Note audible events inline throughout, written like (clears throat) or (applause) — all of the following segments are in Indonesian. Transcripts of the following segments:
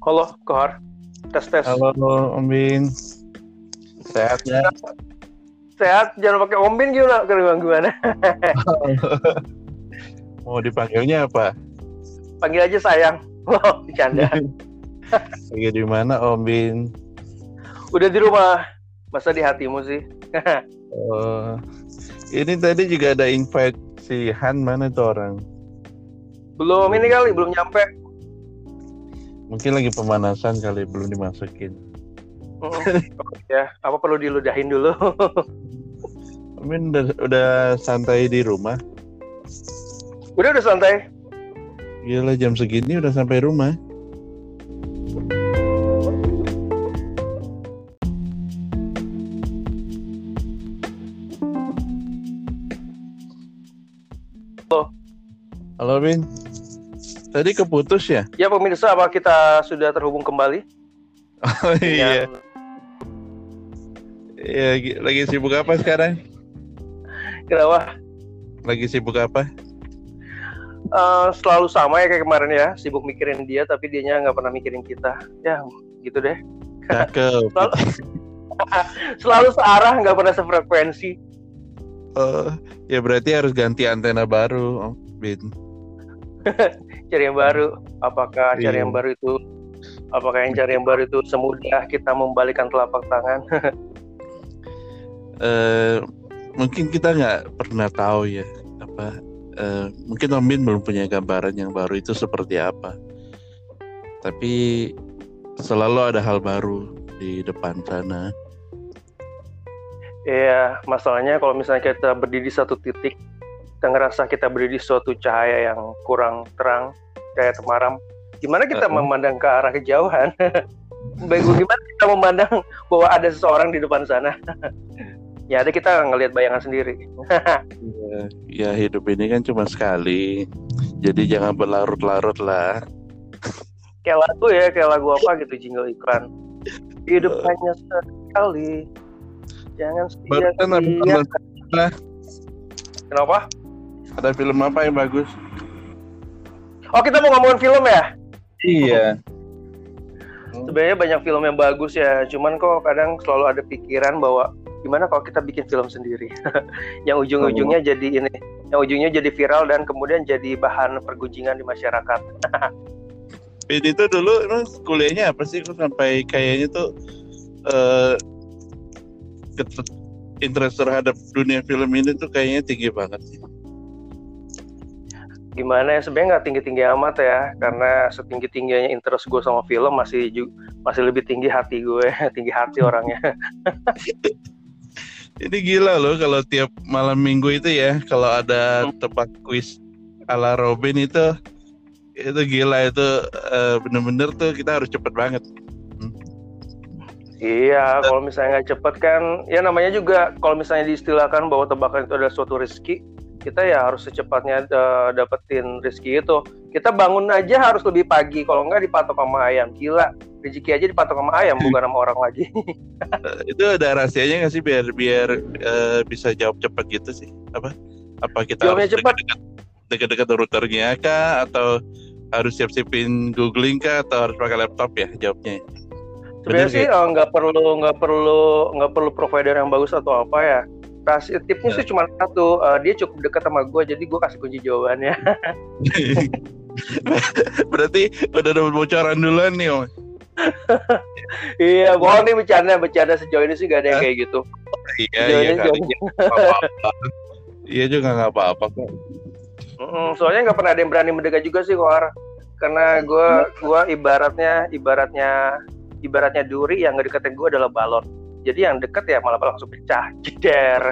Halo, Kohar. Tes tes. Halo Om Bin. Sehat ya? Sehat, jangan pakai Om Bin gimana? Gimana? gimana? (laughs) Mau dipanggilnya apa? Panggil aja sayang. (laughs) Loh, bercanda. Lagi (laughs) di mana Om Bin? Udah di rumah. Masa di hatimu sih? Oh, ini tadi juga ada invite si Han mana tuh orang? Belum ini kali, belum nyampe. Mungkin lagi pemanasan kali belum dimasukin. Mm, ya, apa perlu diludahin dulu? (laughs) Om Bin udah, udah santai di rumah. udah udah santai. Gila jam segini udah sampai rumah. Halo. Halo Bin. Tadi keputus ya? Ya pemirsa, apa kita sudah terhubung kembali? Oh iya. Dengan- gi- lagi sibuk apa sekarang? Kenapa? Lagi sibuk apa? Eh, selalu sama ya kayak kemarin ya, sibuk mikirin dia tapi dianya nggak pernah mikirin kita. Ya, gitu deh. Cakep. (laughs) Selalu, (laughs) selalu searah, nggak pernah sefrekuensi. Oh, ya berarti harus ganti antena baru, Bin. (laughs) Cari yang baru. Apakah cari Iya. yang baru itu apakah yang cari yang baru itu semudah kita membalikan telapak tangan? (laughs) Eh, mungkin kita nggak pernah tahu ya apa. eh, mungkin Om Bin belum punya gambaran yang baru itu seperti apa. Tapi selalu ada hal baru di depan sana. Iya, masalahnya kalau misalnya kita berdiri di satu titik, kita ngerasa kita berdiri di suatu cahaya yang kurang terang, cahaya temaram. Gimana kita Uh-uh. memandang ke arah kejauhan? (laughs) Bagaimana kita memandang bahwa ada seseorang di depan sana? (laughs) ya ada kita ngelihat bayangan sendiri. (laughs) Ya, ya hidup ini kan cuma sekali. Jadi jangan berlarut-larut lah. Kayak lagu ya, kayak lagu apa gitu jingle iklan. Hidup hanya sekali. Jangan sia-sia. Kenapa? Ada film apa yang bagus? Oh kita mau ngomongin film ya? Iya. (laughs) Sebenarnya banyak film yang bagus ya, cuman kok kadang selalu ada pikiran bahwa gimana kalau kita bikin film sendiri, (laughs) yang ujung-ujungnya jadi ini, yang ujungnya jadi viral dan kemudian jadi bahan pergunjingan di masyarakat. (laughs) Bin itu dulu emang kuliahnya apa sih kok sampai kayaknya tuh eh ket- interest terhadap dunia film ini tuh kayaknya tinggi banget sih. Gimana ya sebenarnya nggak tinggi-tinggi amat ya, karena setinggi-tingginya interest gue sama film masih masih lebih tinggi hati gue, (laughs) tinggi hati orangnya. (laughs) Ini gila loh kalau tiap malam minggu itu ya kalau ada tebak kuis ala Robin itu itu gila itu eh, bener-bener tuh kita harus cepet banget. Iya, kalau misalnya nggak cepet kan, ya namanya juga kalau misalnya diistilahkan bahwa tebakan itu adalah suatu rezeki, kita ya harus secepatnya eh, dapetin rezeki itu. Kita bangun aja harus lebih pagi, kalau nggak dipatok sama ayam. Gila, rezeki aja dipatok sama ayam, (laughs) bukan sama orang lagi. Eh, itu ada rahasianya nggak sih biar biar eh, bisa jawab cepet gitu sih? Apa? Apa kita Jawabnya harus cepet. dekat-dekat routernya kah atau harus siap-siapin googling kah atau harus pakai laptop ya jawabnya? Sebenarnya sih nggak perlu nggak perlu nggak perlu provider yang bagus atau apa ya. Rahasia tipnya Ya. sih cuma satu, eh, dia cukup dekat sama gue, jadi gue kasih kunci jawabannya. (laughs) Berarti udah dapat bocoran duluan nih om. iya, bohong nih bercanda, bercanda sejauh ini sih gak ada yang kayak gitu. Iya Sejauh iya kali. (laughs) Iya juga nggak apa-apa kok. Soalnya nggak pernah ada yang berani mendekat juga sih Kohar karena gue gua ibaratnya ibaratnya ibaratnya duri yang nggak deketin gue adalah balon jadi yang deket ya malah langsung pecah jeder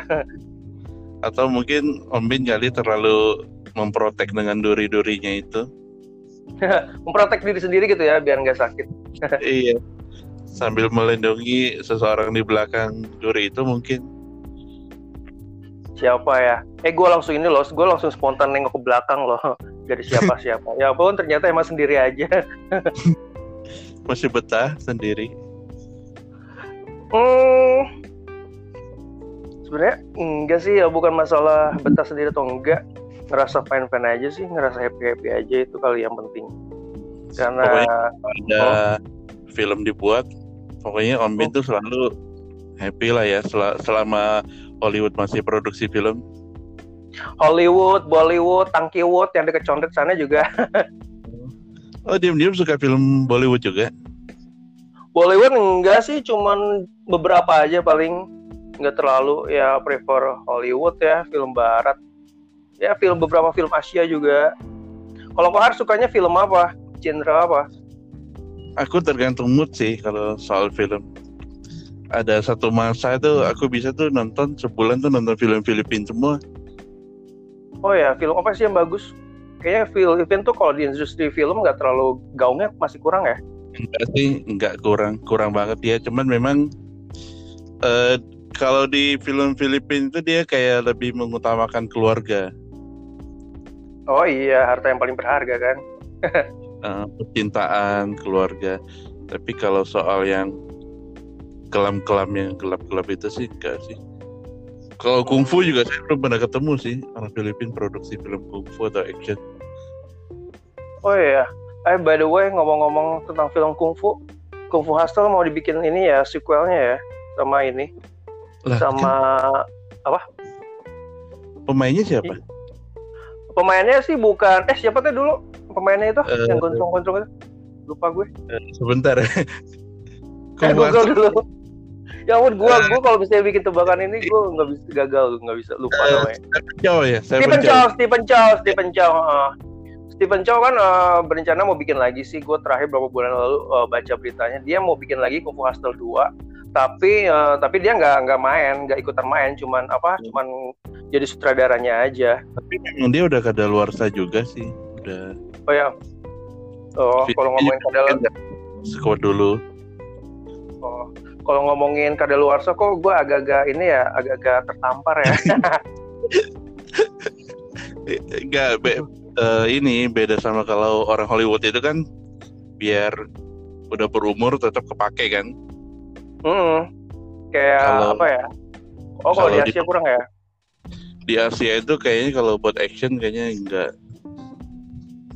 Atau mungkin Om Bin kali terlalu memprotek dengan duri-durinya itu. (laughs) memprotek diri sendiri gitu ya biar nggak sakit (laughs) iya. Sambil melindungi seseorang di belakang duri itu mungkin. siapa ya eh gue langsung ini loh gue langsung spontan nengok ke belakang loh (laughs) dari siapa siapa ya ampun ternyata emang sendiri aja Masih betah sendiri. Hmm, sebenarnya enggak sih ya bukan masalah betah sendiri atau enggak ngerasa fine fine aja sih ngerasa happy happy aja itu kali yang penting karena Pokoknya ada film dibuat, pokoknya Om Bin Oh. tuh selalu happy lah ya sel- selama Hollywood masih produksi film. Hollywood, Bollywood, Tangkiwood yang deket condet sana juga (laughs) Oh diam-diam suka film Bollywood juga. Bollywood enggak sih, cuman beberapa aja paling nggak terlalu ya prefer Hollywood ya, film Barat. Ya film beberapa film Asia juga. Kalau Kohar sukanya film apa? Genre apa? Aku tergantung mood sih kalau soal film. Ada satu masa itu aku bisa tuh nonton sebulan tuh nonton film Filipin semua. Oh ya, film apa sih yang bagus? Kayaknya Filipin tuh kalau di industri film nggak terlalu gaungnya masih kurang ya. Enggak sih, enggak kurang, kurang banget ya. Cuman memang eh kalau di film Filipin itu dia kayak lebih mengutamakan keluarga, Oh iya, harta yang paling berharga kan. (laughs) percintaan, keluarga. Tapi kalau soal yang kelam-kelam yang gelap-gelap itu sih enggak sih. Kalau kungfu juga saya belum pernah ketemu sih orang Filipin produksi film kungfu atau action. Oh iya, eh by the way ngomong-ngomong tentang film kungfu, Kungfu Hustle mau dibikin ini ya sequelnya ya sama ini. Lah, sama kan pemainnya siapa? pemainnya sih bukan eh siapa tuh dulu pemainnya itu? Eh, yang gondrong-gondrong itu? Lupa gue. Eh, Sebentar. (laughs) eh Kungfu Google dulu. Ya ampun gue gue kalau misalnya bikin tebakan ini gue nggak bisa gagal nggak bisa lupa Eh, namanya. Stephen Chow ya, Stephen Chow. Stephen Chow Stephen Chow uh, Stephen Chow kan uh, berencana mau bikin lagi sih. Gue terakhir beberapa bulan lalu uh, baca beritanya. Dia mau bikin lagi Kung Fu Hustle 2 tapi uh, tapi dia nggak nggak main nggak ikutan main. Cuman apa cuman jadi sutradaranya aja. Tapi memang dia udah kada luar juga sih. Udah oh ya. Oh kalau ngomongin kadal sekuat dulu. oh, kalau ngomongin kadaluarsa kok gue agak-agak ini ya agak-agak tertampar ya. (laughs) Enggak, eh, ini beda sama kalau orang Hollywood itu kan biar udah berumur tetap kepake kan. hmm. kayak Kalau- apa ya oh kalau kalau di di- Asia kurang ya Di Asia itu kayaknya kalau buat action kayaknya enggak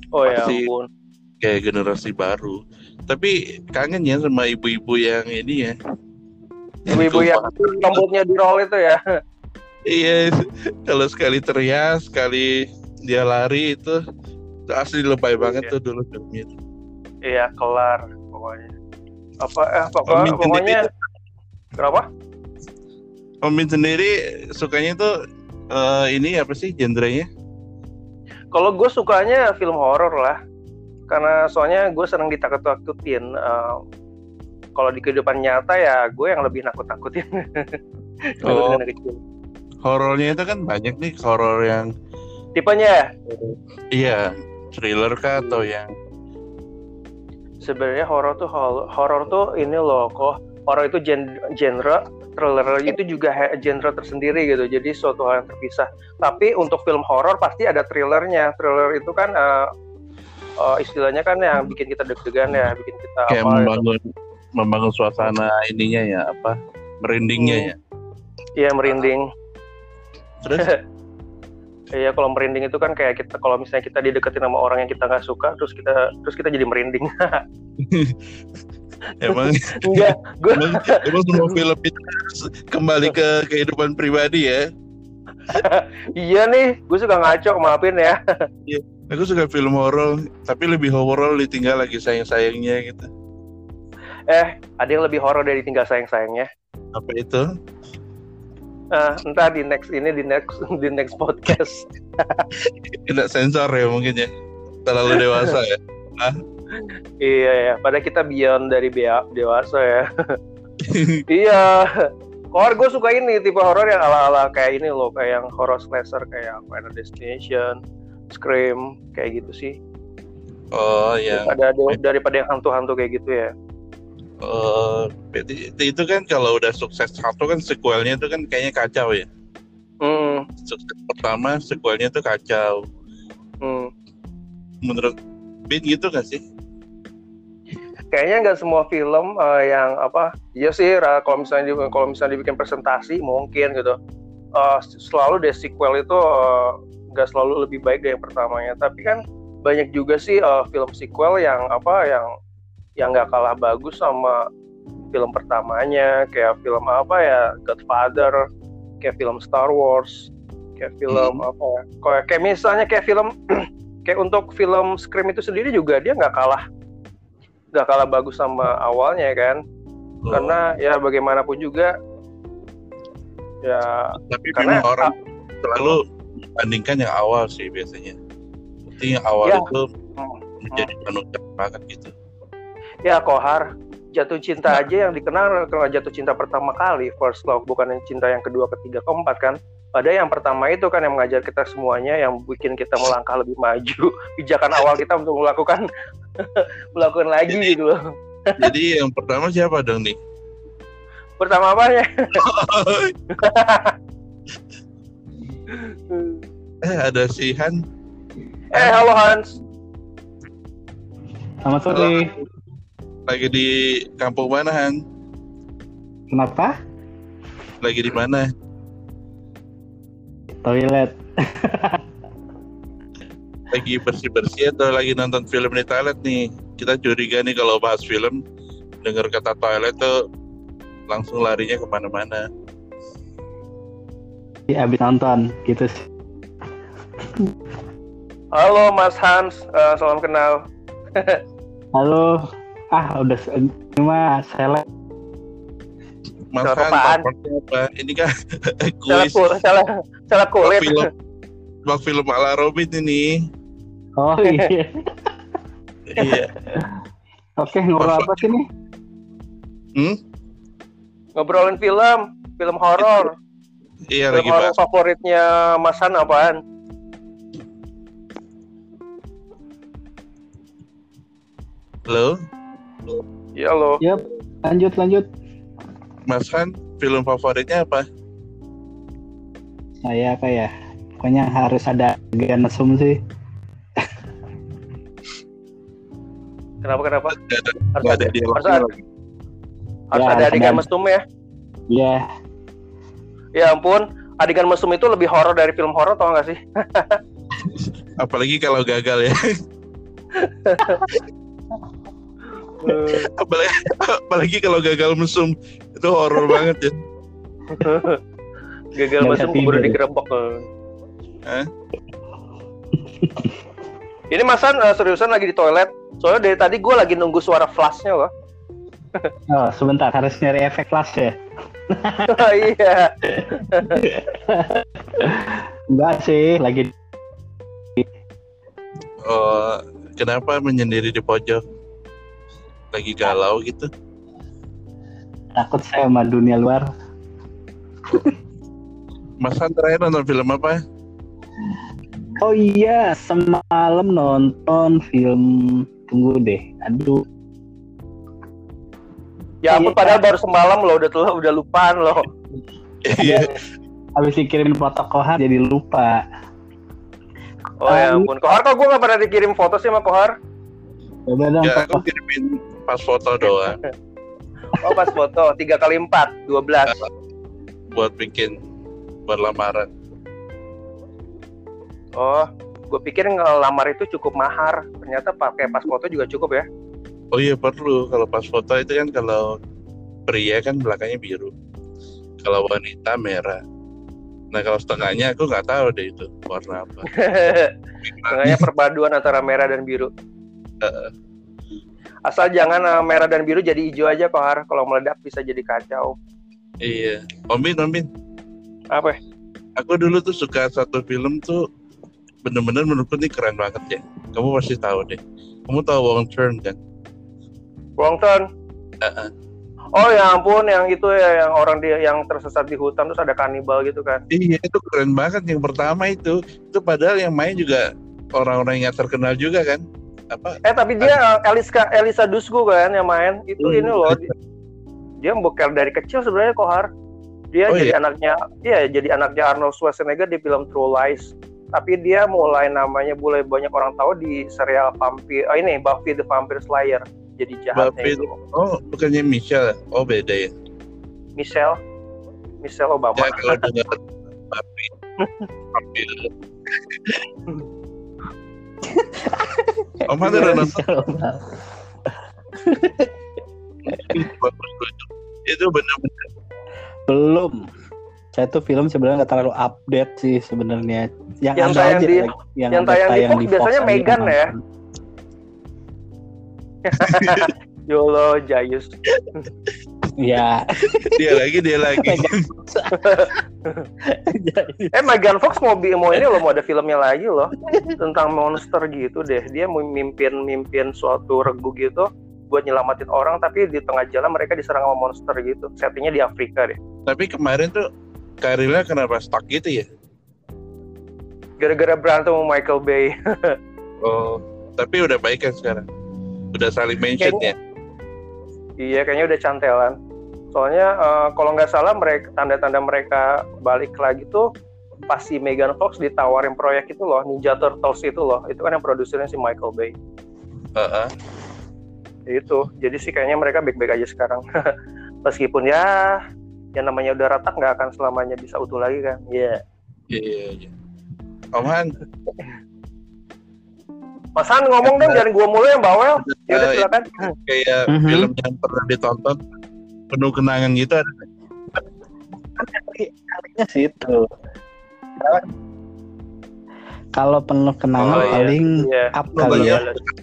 oh ya ampun kayak generasi baru. Tapi kangen ya sama ibu-ibu yang ini ya. ibu-ibu yang rambutnya di roll itu ya Iya, kalau sekali teriak, sekali dia lari itu itu asli lebay banget Iya. tuh dulu filmnya. Iya kelar pokoknya. Apa eh pokok, Pemimpin pokoknya kenapa? Om Bin sendiri sukanya tuh eh, ini apa sih genrenya? Kalau gue sukanya film horor lah, karena soalnya gue seneng ditakut-takutin. Eh, kalau di kehidupan nyata ya gue yang lebih nakut-nakutin. (laughs) Oh. Horornya itu kan banyak nih horor yang Tipenya iya thriller kah atau yang sebenarnya horor tuh horor tuh ini loh kok horor itu gen- genre thriller itu juga genre tersendiri gitu jadi suatu hal yang terpisah tapi untuk film horor pasti ada thrillernya thriller itu kan eh, eh, istilahnya kan yang bikin kita deg-degan ya bikin kita kayak apa gitu. membangun membangun suasana ininya ya apa merindingnya Hmm. ya. Iya merinding Terus (laughs) Iya kalau merinding itu kan kayak kita kalau misalnya kita dideketin sama orang yang kita nggak suka terus kita terus kita jadi merinding (laughs) emang enggak gue emang, emang semua film itu kembali ke kehidupan pribadi ya. (laughs) iya nih gue suka ngaco maafin ya (laughs) Aku suka film horor, tapi lebih horor ditinggal lagi sayang-sayangnya gitu. eh ada yang lebih horor dari tinggal sayang sayangnya Apa itu? Ah, entah di next ini di next (laughs) di next podcast. Tidak sensor ya mungkin ya. Terlalu dewasa ya. iya ya, pada kita beyond dari bea- dewasa ya. (laughs) iya. Horor gue suka ini tipe horor yang ala-ala kayak ini loh, kayak yang horror slasher kayak Final Destination, Scream kayak gitu sih. Oh ya. Ada ada- daripada yang hantu-hantu kayak gitu ya. Berarti itu kan kalau udah sukses satu kan sequelnya itu kan kayaknya kacau ya. Hmm, Sukses pertama sequelnya tuh kacau. hmm. Menurut Bin gitu gak sih? Kayaknya nggak semua film eh, yang apa, iya sih kalau misalnya di- kalau misalnya dibikin presentasi mungkin gitu. Eh, selalu deh sequel itu nggak selalu lebih baik dari yang pertamanya. Tapi kan banyak juga sih uh, film sequel yang apa yang yang nggak kalah bagus sama film pertamanya kayak film apa ya Godfather kayak film Star Wars kayak film hmm. apa ya kayak, kayak misalnya kayak film (clears throat) kayak untuk film Scream itu sendiri juga dia nggak kalah nggak kalah bagus sama awalnya kan oh. karena ya bagaimanapun juga ya tapi karena orang selalu bandingkan yang awal sih biasanya Berarti yang awal ya. itu hmm. menjadi panutan banget gitu ya kohar jatuh cinta nah. aja yang dikenal kalau jatuh cinta pertama kali first love bukan yang cinta yang kedua ketiga keempat kan? Pada yang pertama itu kan yang mengajar kita semuanya yang bikin kita melangkah lebih maju. (laughs) Pijakan awal kita untuk melakukan (laughs) melakukan lagi jadi, gitu loh. jadi yang pertama siapa dong nih? Pertama apa ya (laughs) eh ada si Han. Eh halo Hans. Selamat sore lagi di kampung mana Han? Kenapa? Lagi di mana? Toilet. (laughs) lagi bersih-bersih atau lagi nonton film di toilet nih? Kita curiga nih kalau bahas film, dengar kata toilet tuh langsung larinya ke mana-mana. Ya, abis nonton gitu sih. Halo Mas Hans, uh, salam kenal. (laughs) Halo, ah udah ini mah seleb Mas apa? Ini kan (laughs) kuis. Salah, salah kulit. Film, bang film ala Robin ini. Oh iya. (laughs) iya. Oke, ngobrol apa sih nih? Hmm? Ngobrolin film, film horor. Iya, film lagi horor favoritnya Mas Han apaan? Halo? Iya lo. Yap, lanjut lanjut. Mas Han, film favoritnya apa? Saya apa ya? Pokoknya harus ada adegan mesum sih. kenapa kenapa? Ada, harus ada, ada harus ada, harus ya, ada adegan mesum ya? Iya. Ya ampun, adegan mesum itu lebih horor dari film horor tau gak sih? (laughs) Apalagi kalau gagal ya. (laughs) (laughs) apalagi, apalagi kalau gagal mesum itu horor banget ya. Gagal mesum keburu digerebek eh? ini masan uh, seriusan lagi di toilet? Soalnya dari tadi gue lagi nunggu suara flashnya loh (laughs) oh sebentar harus nyari efek flash ya? (laughs) Oh, iya. Enggak sih lagi oh kenapa menyendiri di pojok lagi galau gitu. Takut saya sama dunia luar. Mas terakhir nonton film apa oh iya semalam nonton film tunggu deh aduh. Ya ampun iya, padahal baru semalam loh udah telah udah lupaan loh. Iya. Habis dikirimin foto kohar jadi lupa. Oh ya ampun kohar kok gue gak pernah dikirim foto sih sama kohar? Coba dong, ya, aku kirimin pas foto doang. (laughs) oh pas foto tiga kali empat dua belas. Buat bikin buat lamaran. Oh, gue pikir ngelamar itu cukup mahar. Ternyata pakai pas foto juga cukup ya? Oh iya perlu. Kalau pas foto itu kan kalau pria kan belakangnya biru. Kalau wanita merah. Nah kalau setengahnya aku nggak tahu deh itu warna apa. (laughs) setengahnya perpaduan antara merah dan biru. Asal jangan uh, merah dan biru jadi hijau aja Kohar. Kalau meledak bisa jadi kacau. Iya. Omin, Omin. Apa? Aku dulu tuh suka satu film tuh bener-bener menurutku ini keren banget ya. Kamu pasti tahu deh. Kamu tahu Wong Turn kan? Wong Turn? Uh -uh. Oh ya ampun, yang itu ya yang orang dia yang tersesat di hutan terus ada kanibal gitu kan? Iya itu keren banget yang pertama itu. Itu padahal yang main juga orang-orang yang terkenal juga kan? Apa? Eh tapi dia Eliska Elisa Dusku kan yang main. Itu hmm. ini loh dia, boker dari kecil sebenarnya Kohar. Dia oh, jadi iya? anaknya iya jadi anaknya Arnold Schwarzenegger di film True Lies. Tapi dia mulai namanya mulai banyak orang tahu di serial vampir oh ini Buffy the Vampire Slayer. Jadi jahatnya Buffy, itu. oh bukannya Michelle oh beda ya. Michelle. Michelle Obama. Ya kalau dengar Buffy (laughs) (laughs) (laughs) Om Han udah nonton itu. Benar-benar Belum. Saya tuh film sebenarnya nggak terlalu update sih sebenarnya. Yang, Yang ada tayang aja di- yang, yang ada tayang di Fox Fox biasanya aja Megan ya? (laughs) (laughs) Yolo Jayus. (laughs) Iya. dia lagi dia lagi. (laughs) Eh Megan Fox mau bi- mau ini loh mau ada filmnya lagi loh tentang monster gitu deh. Dia mau mimpin mimpin suatu regu gitu buat nyelamatin orang tapi di tengah jalan mereka diserang sama monster gitu. Settingnya di Afrika deh. Tapi kemarin tuh karirnya kenapa stuck gitu ya? Gara-gara berantem sama Michael Bay. (laughs) Oh, tapi udah baik kan sekarang. Udah saling mention ya. iya kayaknya udah cantelan. Soalnya eh, kalau nggak salah mereka tanda-tanda mereka balik lagi tuh pas si Megan Fox ditawarin proyek itu loh Ninja Turtles itu loh. Itu kan yang produsernya si Michael Bay. Heeh. itu. Jadi sih kayaknya mereka baik-baik aja sekarang. (laughs) Meskipun ya yang namanya udah retak nggak akan selamanya bisa utuh lagi kan. Iya. Iya iya. Iya. Om Han, Mas Han ngomong dong jangan gua mulu yang bawel. ya udah Eh, silakan. kayak Mhm. film yang pernah ditonton penuh kenangan gitu ada? Kalinya sih itu. Kalau penuh Oh, kenangan iya. paling Iya. up Oh, kali ya.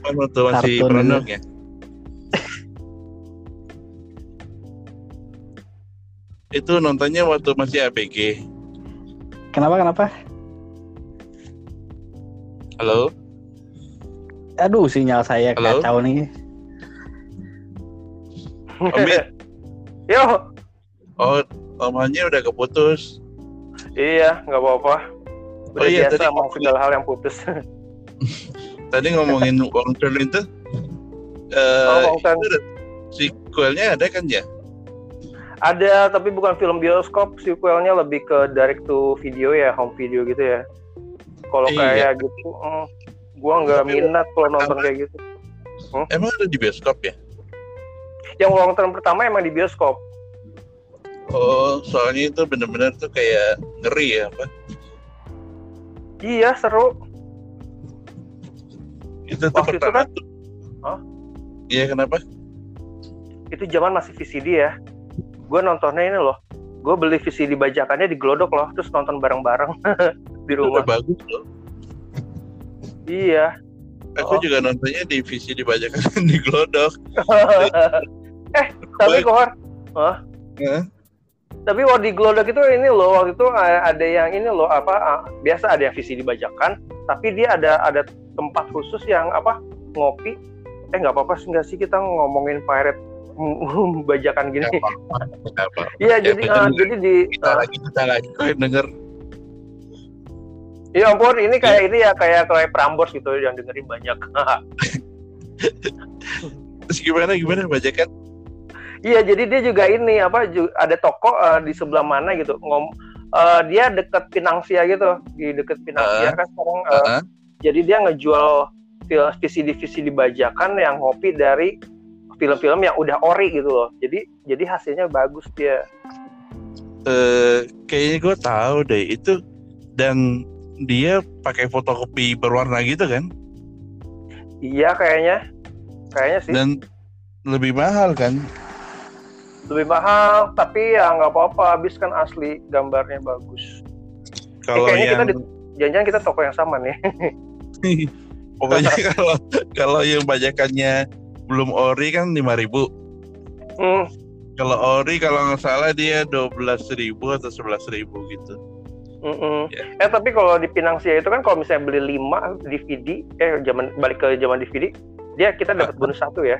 Waktu masih perenung ya. (laughs) Itu nontonnya waktu masih ABG. Kenapa kenapa? Halo? Aduh sinyal saya Halo? kacau nih. Bin? Yo Oh, Om udah keputus. iya nggak apa-apa udah Oh iya, biasa tadi sama segala hal yang putus (laughs) Tadi ngomongin Wong Chun itu eh Oh, Wong Chun. sequelnya ada kan ya? ada tapi bukan film bioskop sequelnya lebih ke direct to video ya home video gitu ya kalau Iya. kayak gitu mm, gua nggak minat kalau nonton kayak gitu Emang ada di bioskop ya? yang long term pertama emang di bioskop Oh, soalnya itu bener-bener tuh kayak ngeri ya apa? iya seru Itu tuh Waktu itu pertama kan- tuh. Iya kenapa? itu zaman masih VCD ya gue nontonnya ini loh gue beli VCD bajakannya di Glodok loh terus nonton bareng-bareng (laughs) di Itu rumah udah bagus loh. iya Aku Oh. juga nontonnya di visi dibacakan (laughs) di Glodok. (laughs) eh tapi Baik. kohar Hah? Tapi waktu di Glodok itu ini loh waktu itu ada yang ini loh apa biasa ada yang VCD bajakan tapi dia ada ada tempat khusus yang apa ngopi eh nggak apa-apa sih nggak sih kita ngomongin pirate (laughs) bajakan gini iya Ya, jadi bener. ah, jadi di Kita ah, lagi kita lagi denger. ya ampun ini kayak ini ya kayak kayak Prambors gitu yang dengerin banyak (laughs) Terus gimana gimana bajakan? Iya, jadi dia juga ini apa ju- ada toko eh, di sebelah mana gitu. Ngom eh, dia deket Pinangsia gitu, di deket Pinangsia Ah. kan sekarang. eh, Heeh. Jadi dia ngejual VCD-VCD bajakan yang ngopi dari film-film yang udah ori gitu loh. Jadi jadi hasilnya bagus dia. Eh, kayaknya gue tahu deh itu dan dia pakai fotokopi berwarna gitu kan Iya kayaknya, kayaknya sih dan lebih mahal kan lebih mahal. Tapi ya nggak apa-apa, habis kan asli gambarnya bagus. kalau kayaknya yang kita di- Jangan-jangan kita toko yang sama nih. (laughs) pokoknya kalau kalau yang bajakannya belum ori kan 5000 Hmm, kalau ori kalau nggak salah dia 12.000 atau 11.000 gitu Mm-mm. Ya. Eh tapi kalau di Pinangsia itu kan kalau misalnya beli 5 DVD, eh zaman balik ke zaman DVD, dia kita dapat (laughs) bonus satu ya.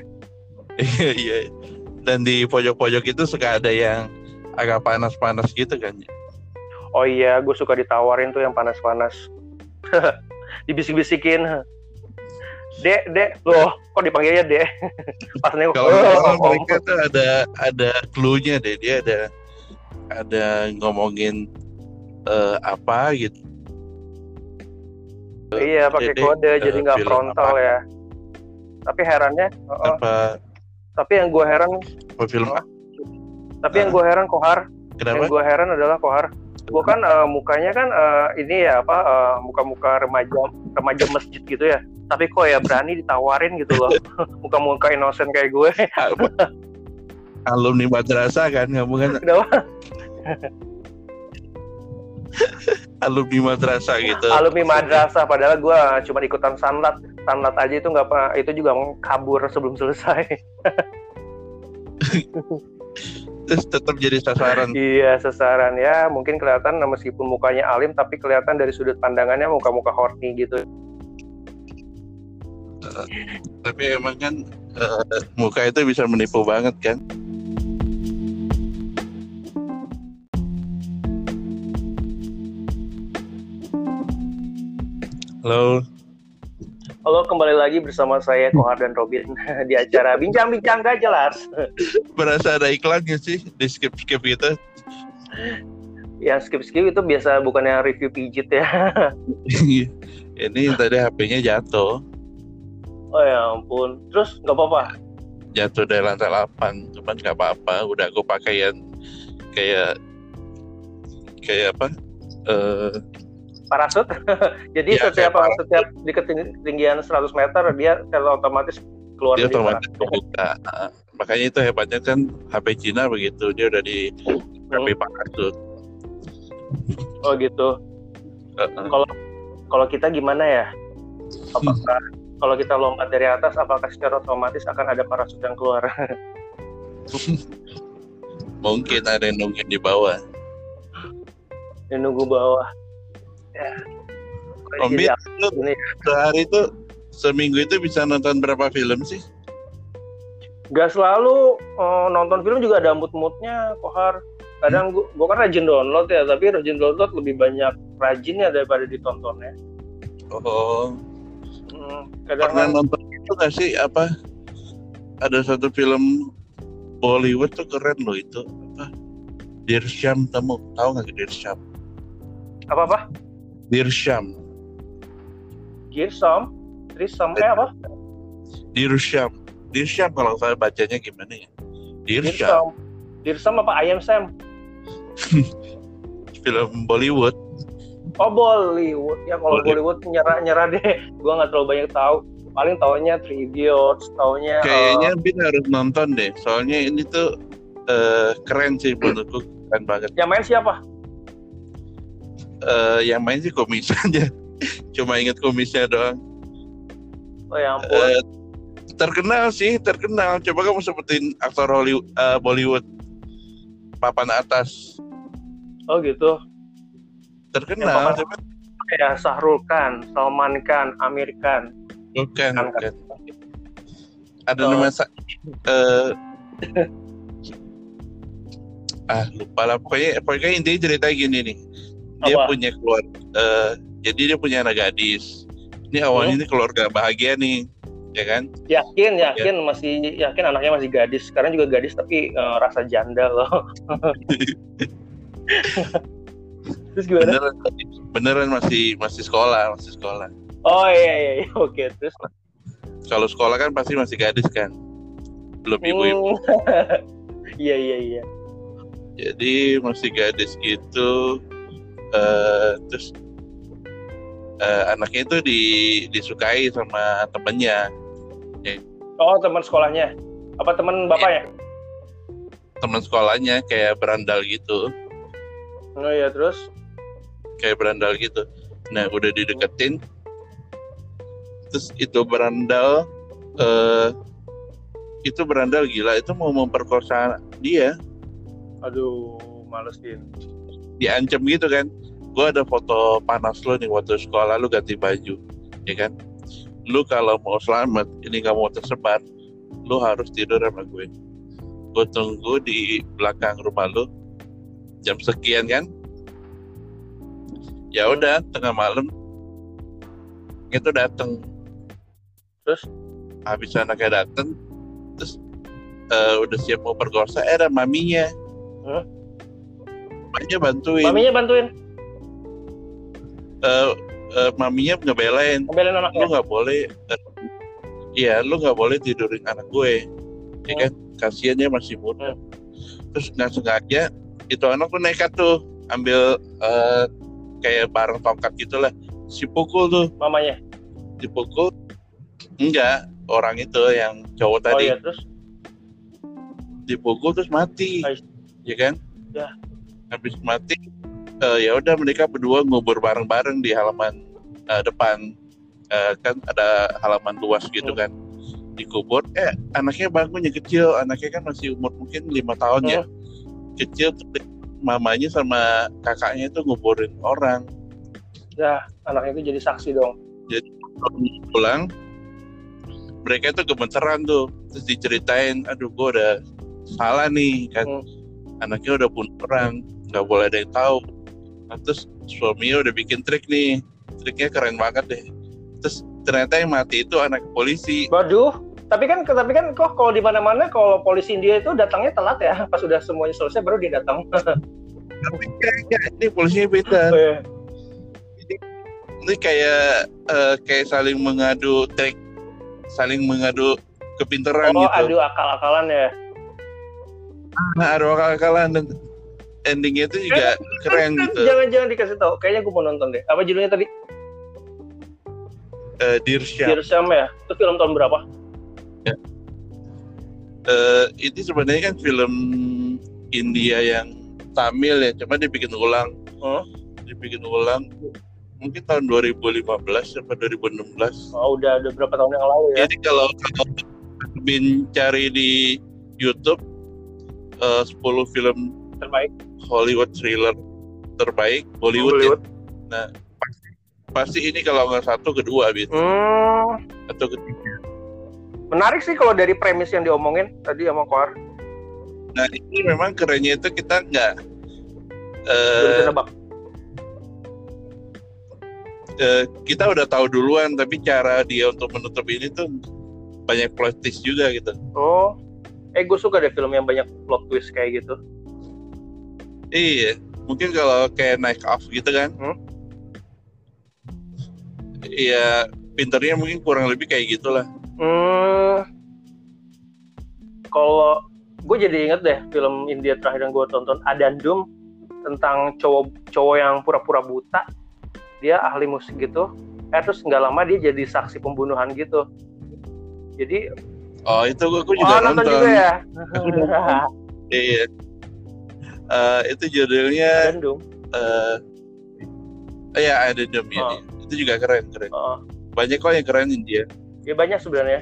iya iya dan di pojok-pojok itu suka ada yang agak panas-panas gitu kan Oh iya, gue suka ditawarin tuh yang panas-panas. (laughs) Dibisik-bisikin. Dek, dek, loh, kok dipanggilnya dek? (laughs) Pas nengok, kalau "Oh, nggak salah om." mereka tuh ada ada clue-nya deh dia ada ada ngomongin eh, apa gitu iya pakai kode, eh, jadi nggak film frontal apa? ya. Tapi herannya, oh, oh. apa tapi yang gue heran, apa film? Tapi yang gue heran kohar, kenapa? Yang gue heran adalah kohar. gue kan uh, mukanya kan uh, ini ya apa uh, muka-muka remaja remaja masjid gitu ya. Tapi kok ya berani ditawarin gitu loh. (laughs) Muka-muka innocent kayak gue. Alumni madrasah kan kamu kan? (laughs) Alumni madrasah gitu. Alumni madrasah padahal gue cuma ikutan sanlat sanlat aja itu nggak apa itu juga kabur sebelum selesai. Terus tetap jadi sasaran. Iya sasaran. Ya mungkin kelihatan meskipun mukanya alim tapi kelihatan dari sudut pandangannya muka-muka horny gitu. Uh, tapi emang kan uh, muka itu bisa menipu banget kan? Halo. Halo, kembali lagi bersama saya Kohar dan Robin (laughs) di acara Bincang-Bincang Gak Jelas. (laughs) Berasa ada iklannya sih di skip-skip gitu. (laughs) Ya skip-skip itu biasa bukannya review pijit ya. Ini tadi HP-nya jatuh. Oh ya ampun. Terus nggak apa-apa? Jatuh dari lantai 8, cuman nggak apa-apa. Udah aku pakai yang kayak kayak apa? Uh, parasut. (laughs) Jadi ya, setiap parasut. setiap di ketinggian 100 meter dia secara otomatis keluar dia otomatis terbuka. Nah, makanya itu hebatnya kan HP Cina begitu, dia udah di HP hmm. parasut. Oh gitu. Kalau uh, kalau kita gimana ya? Apakah hmm. kalau kita lompat dari atas apakah secara otomatis akan ada parasut yang keluar? (laughs) Mungkin ada yang nunggu di bawah. Yang nunggu bawah ya. Om sehari itu seminggu itu bisa nonton berapa film sih? Gak selalu uh, nonton film juga ada mood-moodnya, Kohar. Kadang hmm. gue kan rajin download ya, tapi rajin download lebih banyak rajinnya daripada ditontonnya. Oh. Hmm, kadang Pernah kan, nonton itu gak sih apa? Ada satu film Bollywood tuh keren loh itu apa? Dirsham tamu tahu nggak Dirsham? Apa apa? Dirsham. Dirsham? Dirsham kayak apa? Dirsham. Dirsham kalau saya bacanya gimana ya? Dirsham. Dirsham apa Ayam Sam? (laughs) Film Bollywood. Oh Bollywood ya kalau Bollywood, nyerah nyerah deh. (laughs) Gua nggak terlalu banyak tahu. Paling taunya Three Idiots, taunya. Kayaknya uh, Bin harus nonton deh. Soalnya ini tuh uh, keren sih menurutku keren banget. Yang main siapa? Uh, yang main sih kumis aja. (laughs) Cuma inget kumisnya doang. Oh ya ampun. Uh, terkenal sih terkenal. Coba kamu sebutin aktor Hollywood uh, Bollywood. Papan atas. Oh gitu. Terkenal. Ya, ya Sahrul Khan Salman Khan Amir Khan. Bukan kan, bukan. ada oh. nama uh, (laughs) ah lupa lah. Pokoknya pokoknya intinya cerita gini nih dia Apa? punya keluarga uh, jadi dia punya anak gadis ini awalnya hmm. ini keluarga bahagia nih ya kan yakin yakin ya. masih yakin anaknya masih gadis sekarang juga gadis tapi uh, rasa janda loh (laughs) terus gimana beneran, beneran masih masih sekolah masih sekolah oh iya iya, iya. oke terus kalau sekolah kan pasti masih gadis kan belum ibu-ibu hmm. (laughs) iya iya iya jadi masih gadis gitu uh, terus uh, anaknya itu di, disukai sama temennya. Ya. oh teman sekolahnya? Apa teman bapaknya? Ya. teman sekolahnya kayak berandal gitu. Oh ya terus? Kayak berandal gitu. Nah udah dideketin. Terus itu berandal uh, itu berandal gila. Itu mau memperkosa dia. Aduh males dia diancam gitu kan. Gue ada foto panas lo nih waktu sekolah lu ganti baju ya kan? Lu kalau mau selamat ini gak mau tersebar lu harus tidur sama gue. Gue tunggu di belakang rumah lu jam sekian kan? Ya udah tengah malam itu dateng. Terus habis anaknya dateng terus uh, udah siap mau perkosa eh ada maminya. Huh? Maminya bantuin. Maminya bantuin. Uh, uh, maminya ngebelain. Ngebelain anaknya. Lu nggak boleh. Iya, uh, lu nggak boleh tidurin anak gue. Hmm. Ya kan, kasiannya masih muda. Hmm. Terus nggak sengaja itu anak tuh nekat tuh ambil eh, kayak barang tongkat gitulah si pukul tuh mamanya dipukul enggak orang itu yang cowok oh tadi iya terus dipukul terus mati Ais. ya kan Ya. Habis mati eh, ya udah mereka berdua ngubur bareng-bareng di halaman eh, depan. Eh, kan ada halaman luas gitu kan dikubur. Eh anaknya bangun yang kecil. Anaknya kan masih umur mungkin lima tahun ya. Kecil mamanya sama kakaknya itu nguburin orang. Ya anaknya itu jadi saksi dong. Pulang mereka itu gemeteran tuh. Terus diceritain aduh gue udah salah nih kan. Hmm. anaknya udah bunuh orang nggak boleh ada yang tahu. Nah, terus suaminya udah bikin trik nih. Triknya keren banget deh. Terus ternyata yang mati itu anak polisi. Waduh, tapi kan tapi kan kok kalau di mana-mana kalau polisi India itu datangnya telat ya, (laughs) pas sudah semuanya selesai baru dia datang. (laughs) tapi kayaknya ini polisinya beda. Oh, iya. ini kayak eh, kayak saling mengadu trik saling mengadu kepintaran oh, gitu. aduh akal-akalan ya. nah ada akal-akalan. dan endingnya itu juga keren gitu Jangan-jangan dikasih tahu. Kayaknya gue mau nonton deh. Apa judulnya tadi? Eh, Dear Syam. Dirsham ya. Itu film tahun berapa? Eh, ini sebenarnya kan film India yang Tamil ya, cuma dibikin ulang. Hmm. Dibikin ulang mungkin tahun 2015 sampai 2016. Oh, udah udah berapa tahun yang lalu ya? Jadi kalau kalau bin cari di YouTube eh, 10 film Terbaik. Hollywood thriller terbaik Hollywood, Hollywood. ya. Pasti ini kalau nggak satu kedua gitu Hmm, atau ketiga. menarik sih kalau dari premis yang diomongin tadi sama Kohar. Nah ini memang kerennya itu kita nggak nebak. eh, kita udah tahu duluan tapi cara dia untuk menutup ini tuh banyak plot twist juga gitu. Oh, eh gue suka deh film yang banyak plot twist kayak gitu. Iya, mungkin kalau kayak Night Off gitu kan. Hmm. Iya, pinternya mungkin kurang lebih kayak gitulah. Hmm, kalau gue jadi inget deh film India terakhir yang gue tonton Adandum tentang cowok cowok yang pura-pura buta dia ahli musik gitu eh terus nggak lama dia jadi saksi pembunuhan gitu jadi Oh itu gue, oh juga nonton nonton. juga ya. (laughs) Iya. Eh, itu judulnya Adandum eh ya ada Dom ya. Oh. Itu juga keren keren. Oh, Banyak kok yang keren India. ya banyak sebenarnya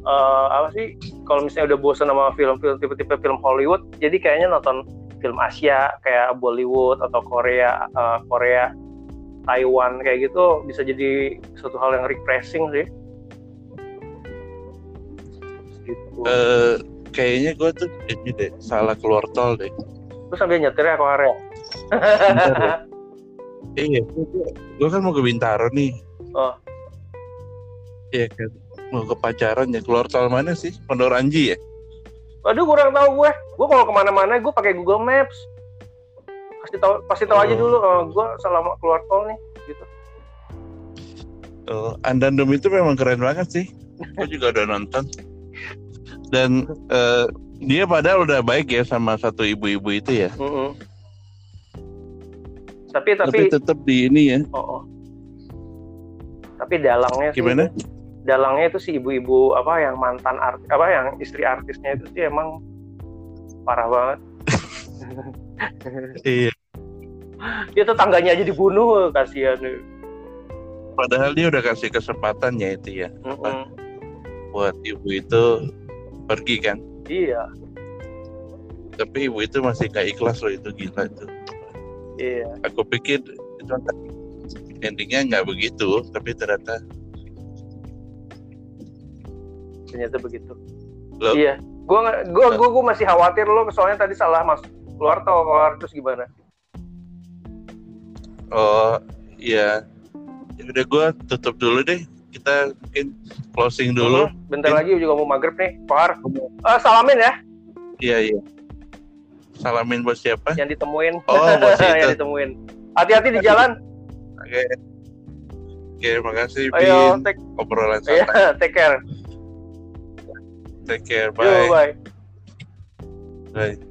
Eh, apa sih kalau misalnya udah bosan sama film-film tipe-tipe film Hollywood jadi kayaknya nonton film Asia kayak Bollywood atau Korea eh, Korea Taiwan kayak gitu bisa jadi suatu hal yang refreshing sih gitu Eh kayaknya gue tuh ini deh salah keluar tol deh. Terus sambil nyetir ya Bentar ya. (laughs) Iya, gue kan mau ke Bintaro nih. Oh. Iya kan, mau ke pacaran ya. Keluar tol mana sih? Pondok Ranji ya? Waduh kurang tahu gue gue kalau ke mana-mana gue pakai Google Maps pasti tahu pasti tahu aja Oh. dulu eh, gue selama keluar tol nih gitu Oh, Andandum itu memang keren banget sih. Gue juga udah nonton. Dan eh, dia padahal udah baik ya sama satu ibu-ibu itu ya. Mm-mm. tapi Tapi, tapi tetap di ini ya. Oh, oh. Tapi dalangnya sih, Gimana? dalangnya itu si ibu-ibu apa yang mantan artis apa yang istri artisnya itu sih emang parah banget. (laughs) Iya. Dia tetangganya aja dibunuh kasihan. Padahal dia udah kasih kesempatan ya itu ya. Mm-mm. Buat ibu itu pergi kan. Iya, Tapi ibu itu masih gak ikhlas loh itu gila itu. iya. Aku pikir itu endingnya nggak begitu, tapi ternyata Ternyata begitu. Loh? Iya. Gua gua, gua gua masih khawatir lo soalnya tadi salah mas keluar tol keluar terus gimana? oh iya. Ya udah gue tutup dulu deh. Kita mungkin closing dulu. Mm, Bentar Mungkin- lagi juga mau maghrib nih, Kohar. Eh, salamin ya Iya iya. Salamin buat siapa? yang ditemuin. Oh, buat (laughs) yang ditemuin. Hati-hati di jalan. Oke. Oke, makasih Ayo, Bin. take, Obrolan iya, santai. (laughs) take care. Take care. Yo, Bye. bye. Bye.